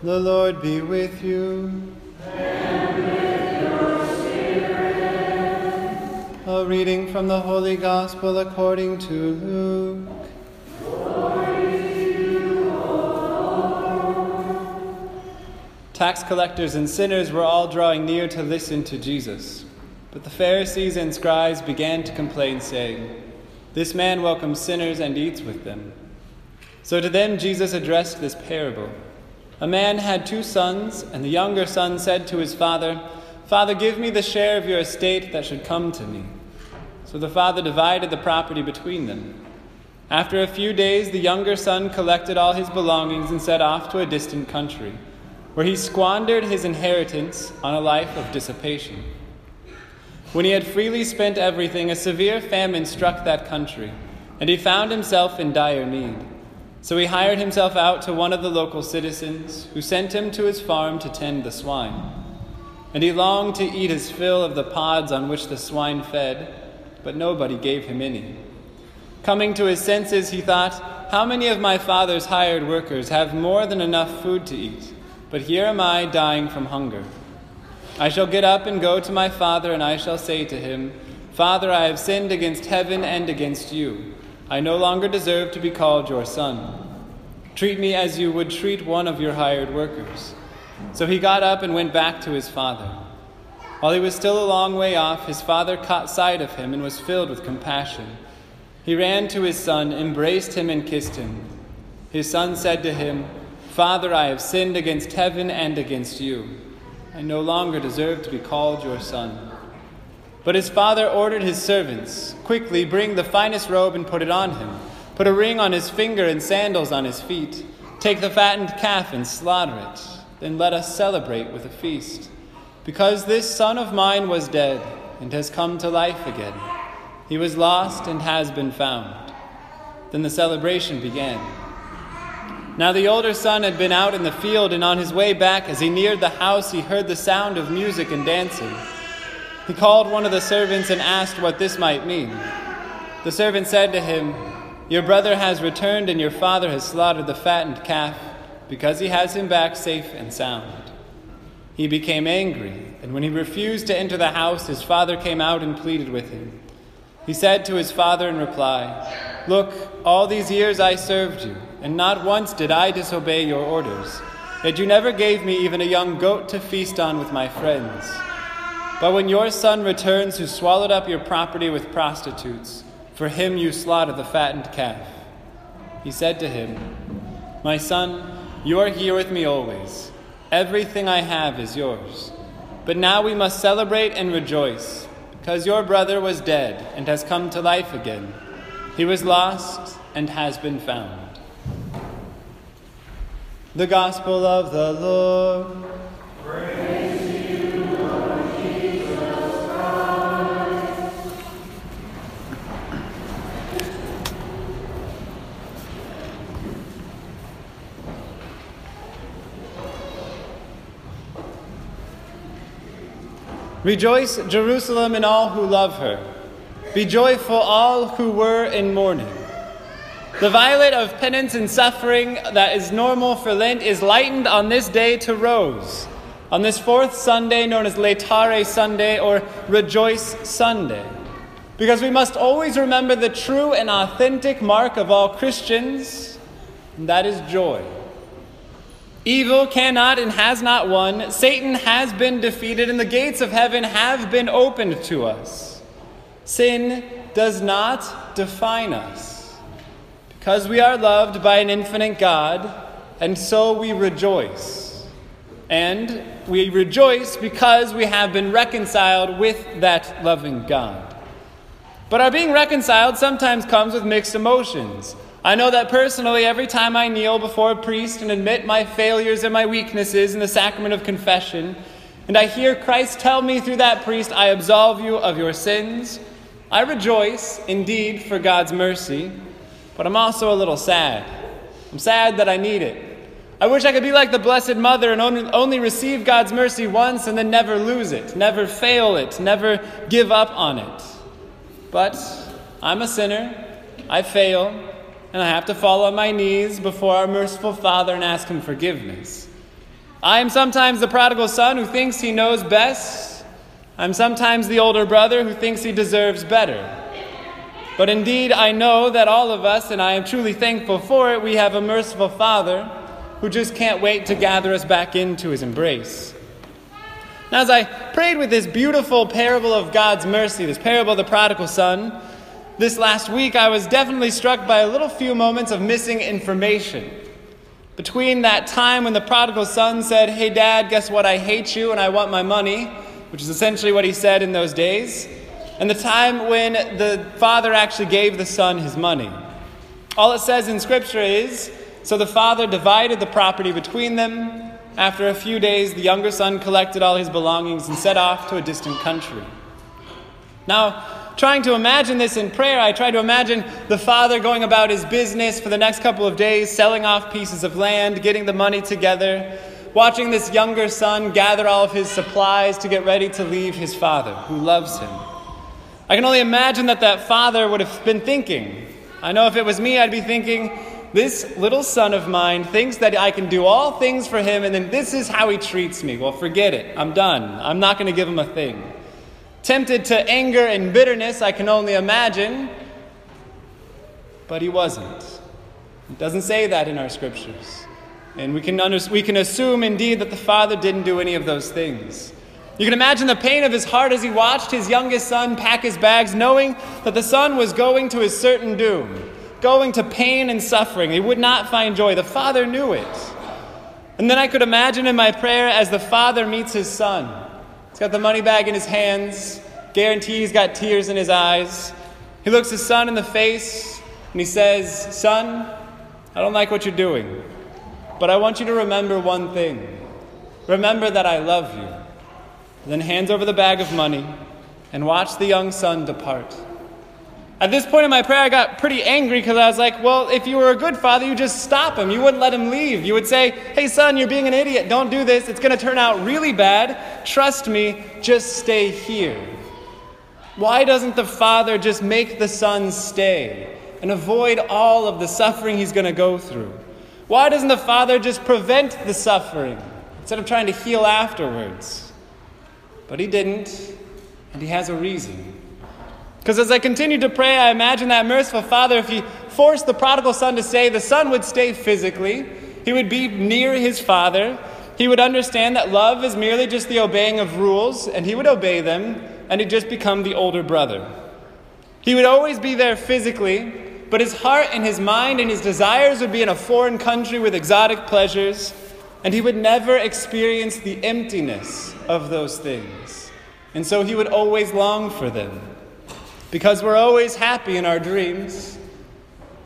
The Lord be with you. And with your spirit. A reading from the Holy Gospel according to Luke. Tax collectors and sinners were all drawing near to listen to Jesus. But the Pharisees and scribes began to complain, saying, This man welcomes sinners and eats with them. So to them Jesus addressed this parable. A man had two sons, and the younger son said to his father, Father, give me the share of your estate that should come to me. So the father divided the property between them. After a few days, the younger son collected all his belongings and set off to a distant country, where he squandered his inheritance on a life of dissipation. When he had freely spent everything, a severe famine struck that country, and he found himself in dire need. So he hired himself out to one of the local citizens, who sent him to his farm to tend the swine. And he longed to eat his fill of the pods on which the swine fed, but nobody gave him any. Coming to his senses, he thought, How many of my father's hired workers have more than enough food to eat? But here am I dying from hunger. I shall get up and go to my father, and I shall say to him, Father, I have sinned against heaven and against you. I no longer deserve to be called your son. Treat me as you would treat one of your hired workers. So he got up and went back to his father. While he was still a long way off, his father caught sight of him and was filled with compassion. He ran to his son, embraced him, and kissed him. His son said to him, Father, I have sinned against heaven and against you. I no longer deserve to be called your son. But his father ordered his servants, Quickly bring the finest robe and put it on him. Put a ring on his finger and sandals on his feet. Take the fattened calf and slaughter it. Then let us celebrate with a feast. Because this son of mine was dead and has come to life again. He was lost and has been found. Then the celebration began. Now the older son had been out in the field, and on his way back, as he neared the house, he heard the sound of music and dancing. He called one of the servants and asked what this might mean. The servant said to him, Your brother has returned, and your father has slaughtered the fattened calf, because he has him back safe and sound. He became angry, and when he refused to enter the house, his father came out and pleaded with him. He said to his father in reply, Look, all these years I served you, and not once did I disobey your orders. Yet you never gave me even a young goat to feast on with my friends. But when your son returns, who swallowed up your property with prostitutes, for him you slaughter the fattened calf. He said to him, My son, you are here with me always. Everything I have is yours. But now we must celebrate and rejoice, because your brother was dead and has come to life again. He was lost and has been found. The Gospel of the Lord. Rejoice, Jerusalem, and all who love her. Be joyful, all who were in mourning. The violet of penance and suffering that is normal for Lent is lightened on this day to rose, on this fourth Sunday known as Laetare Sunday or Rejoice Sunday. Because we must always remember the true and authentic mark of all Christians, and that is joy. Evil cannot and has not won. Satan has been defeated, and the gates of heaven have been opened to us. Sin does not define us. Because we are loved by an infinite God, and so we rejoice. And we rejoice because we have been reconciled with that loving God. But our being reconciled sometimes comes with mixed emotions. I know that personally, every time I kneel before a priest and admit my failures and my weaknesses in the sacrament of confession, and I hear Christ tell me through that priest, I absolve you of your sins, I rejoice indeed for God's mercy, but I'm also a little sad. I'm sad that I need it. I wish I could be like the Blessed Mother and only, receive God's mercy once and then never lose it, never fail it, never give up on it. But I'm a sinner. I fail and I have to fall on my knees before our merciful Father and ask Him forgiveness. I am sometimes the prodigal son who thinks he knows best. I'm sometimes the older brother who thinks he deserves better. But indeed, I know that all of us, and I am truly thankful for it, we have a merciful Father who just can't wait to gather us back into his embrace. Now, as I prayed with this beautiful parable of God's mercy, this parable of the prodigal son, this last week I was definitely struck by a little few moments of missing information. Between that time when the prodigal son said, Hey, dad, guess what? I hate you and I want my money, which is essentially what he said in those days, and the time when the father actually gave the son his money. All it says in Scripture is So the father divided the property between them after a few days, the younger son collected all his belongings and set off to a distant country. Now, trying to imagine this in prayer, I try to imagine the father going about his business for the next couple of days, selling off pieces of land, getting the money together, watching this younger son gather all of his supplies to get ready to leave his father, who loves him. I can only imagine that that father would have been thinking. I know if it was me, I'd be thinking, this little son of mine thinks that I can do all things for him, and then this is how he treats me. Well, forget it. I'm done. I'm not going to give him a thing. Tempted to anger and bitterness, I can only imagine. But he wasn't. It doesn't say that in our scriptures. And we can, under, we can assume indeed that the father didn't do any of those things. You can imagine the pain of his heart as he watched his youngest son pack his bags, knowing that the son was going to his certain doom going to pain and suffering. He would not find joy. The Father knew it. And then I could imagine in my prayer as the Father meets his Son. He's got the money bag in his hands, guarantee he's got tears in his eyes. He looks his son in the face and he says, Son, I don't like what you're doing, but I want you to remember one thing. Remember that I love you. Then hands over the bag of money and watch the young son depart. At this point in my prayer, I got pretty angry because I was like, well, if you were a good father, you just stop him. You wouldn't let him leave. You would say, hey, son, you're being an idiot. Don't do this. It's going to turn out really bad. Trust me, just stay here. Why doesn't the father just make the son stay and avoid all of the suffering he's going to go through? Why doesn't the father just prevent the suffering instead of trying to heal afterwards? But he didn't, and he has a reason. Because as I continued to pray, I imagined that merciful Father, if he forced the prodigal son to stay, the son would stay physically, he would be near his father, he would understand that love is merely just the obeying of rules, and he would obey them, and he'd just become the older brother. He would always be there physically, but his heart and his mind and his desires would be in a foreign country with exotic pleasures, and he would never experience the emptiness of those things. And so he would always long for them because we're always happy in our dreams.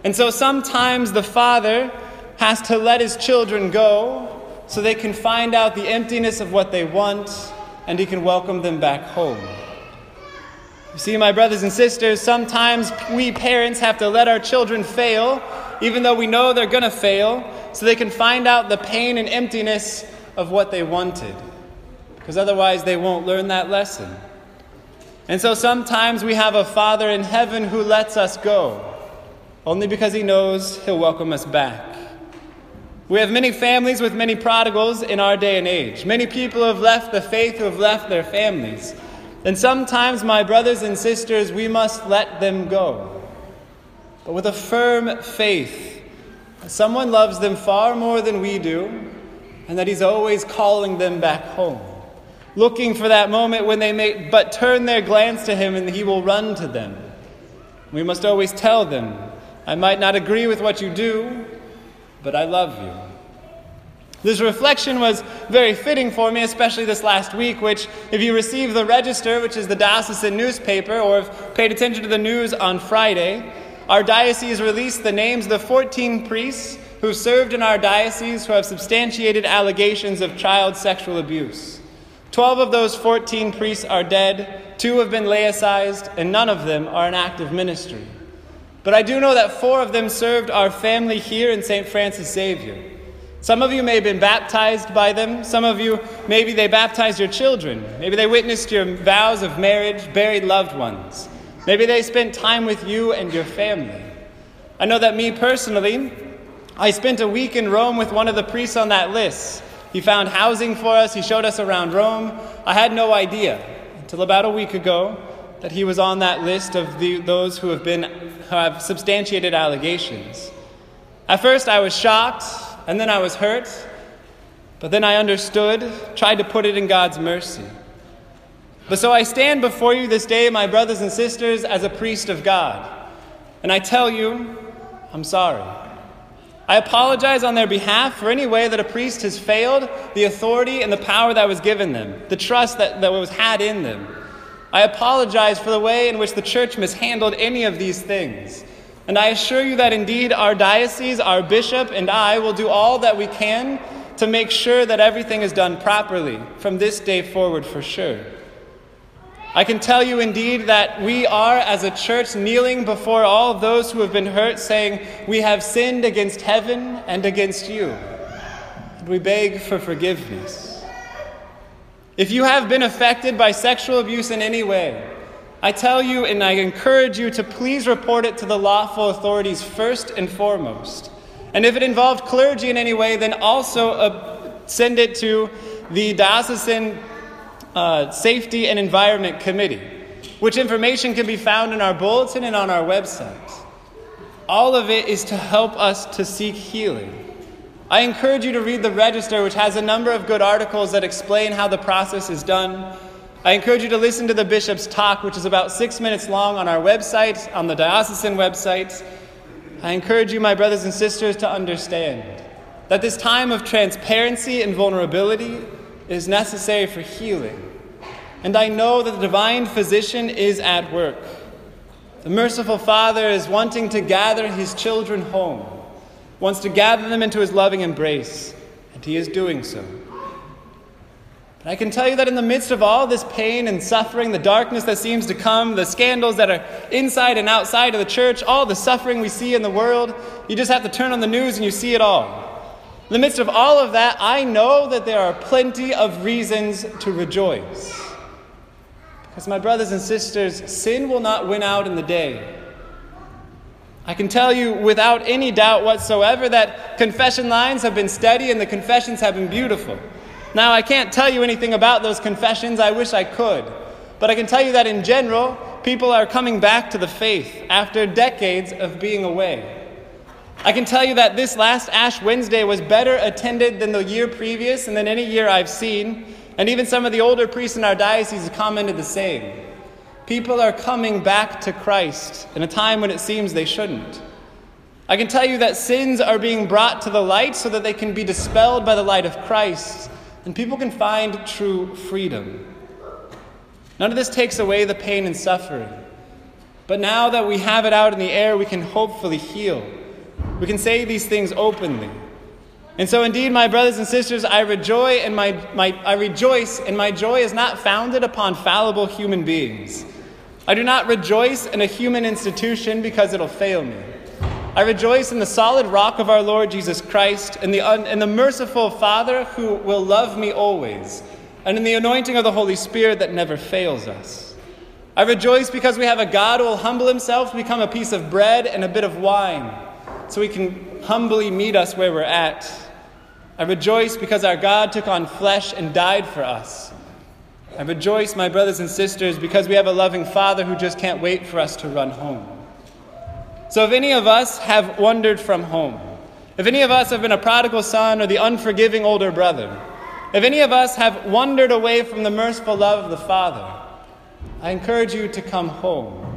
And so sometimes the father has to let his children go so they can find out the emptiness of what they want and he can welcome them back home. You see, my brothers and sisters, sometimes we parents have to let our children fail, even though we know they're going to fail, so they can find out the pain and emptiness of what they wanted. Because otherwise, they won't learn that lesson. And so sometimes we have a Father in heaven who lets us go, only because he knows he'll welcome us back. We have many families with many prodigals in our day and age. Many people have left the faith, who have left their families. And sometimes, my brothers and sisters, we must let them go. But with a firm faith, someone loves them far more than we do, and that he's always calling them back home looking for that moment when they may but turn their glance to him and he will run to them. We must always tell them, I might not agree with what you do, but I love you. This reflection was very fitting for me, especially this last week, which, if you receive the Register, which is the diocesan newspaper, or have paid attention to the news on Friday, our diocese released the names of the 14 priests who served in our diocese who have substantiated allegations of child sexual abuse. Twelve of those 14 priests are dead, two have been laicized, and none of them are in active ministry. But I do know that four of them served our family here in St. Francis Xavier. Some of you may have been baptized by them. Some of you, maybe they baptized your children. Maybe they witnessed your vows of marriage, buried loved ones. Maybe they spent time with you and your family. I know that me personally, I spent a week in Rome with one of the priests on that list He found housing for us, he showed us around Rome. I had no idea until about a week ago that he was on that list of the, those who have, been, who have substantiated allegations. At first, I was shocked, and then I was hurt, but then I understood, tried to put it in God's mercy. But so I stand before you this day, my brothers and sisters, as a priest of God, and I tell you, I'm sorry. I apologize on their behalf for any way that a priest has failed the authority and the power that was given them, the trust that, that was had in them. I apologize for the way in which the church mishandled any of these things. And I assure you that indeed our diocese, our bishop, and I will do all that we can to make sure that everything is done properly from this day forward for sure. I can tell you indeed that we are, as a church, kneeling before all those who have been hurt, saying, We have sinned against heaven and against you. We beg for forgiveness. If you have been affected by sexual abuse in any way, I tell you and I encourage you to please report it to the lawful authorities first and foremost. And if it involved clergy in any way, then also uh, send it to the diocesan uh, Safety and Environment Committee, which information can be found in our bulletin and on our website. All of it is to help us to seek healing. I encourage you to read the register, which has a number of good articles that explain how the process is done. I encourage you to listen to the bishop's talk, which is about six minutes long on our website, on the diocesan website. I encourage you, my brothers and sisters, to understand that this time of transparency and vulnerability is necessary for healing. And I know that the divine physician is at work. The merciful Father is wanting to gather his children home, wants to gather them into his loving embrace, and he is doing so. But I can tell you that in the midst of all this pain and suffering, the darkness that seems to come, the scandals that are inside and outside of the church, all the suffering we see in the world, you just have to turn on the news and you see it all. In the midst of all of that, I know that there are plenty of reasons to rejoice. Because, my brothers and sisters, sin will not win out in the day. I can tell you without any doubt whatsoever that confession lines have been steady and the confessions have been beautiful. Now, I can't tell you anything about those confessions, I wish I could. But I can tell you that in general, people are coming back to the faith after decades of being away. I can tell you that this last Ash Wednesday was better attended than the year previous and than any year I've seen. And even some of the older priests in our diocese commented the same. People are coming back to Christ in a time when it seems they shouldn't. I can tell you that sins are being brought to the light so that they can be dispelled by the light of Christ, and people can find true freedom. None of this takes away the pain and suffering. But now that we have it out in the air, we can hopefully heal. We can say these things openly. And so, indeed, my brothers and sisters, I rejoice, and my, my, I rejoice, and my joy is not founded upon fallible human beings. I do not rejoice in a human institution because it'll fail me. I rejoice in the solid rock of our Lord Jesus Christ, and the, un, the merciful Father who will love me always, and in the anointing of the Holy Spirit that never fails us. I rejoice because we have a God who will humble himself become a piece of bread and a bit of wine so he can humbly meet us where we're at. I rejoice because our God took on flesh and died for us. I rejoice, my brothers and sisters, because we have a loving Father who just can't wait for us to run home. So, if any of us have wandered from home, if any of us have been a prodigal son or the unforgiving older brother, if any of us have wandered away from the merciful love of the Father, I encourage you to come home.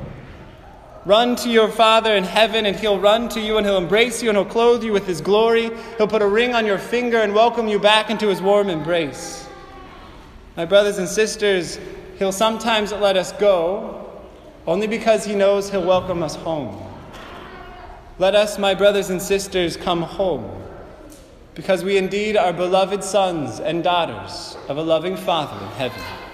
Run to your Father in heaven, and He'll run to you, and He'll embrace you, and He'll clothe you with His glory. He'll put a ring on your finger and welcome you back into His warm embrace. My brothers and sisters, He'll sometimes let us go only because He knows He'll welcome us home. Let us, my brothers and sisters, come home because we indeed are beloved sons and daughters of a loving Father in heaven.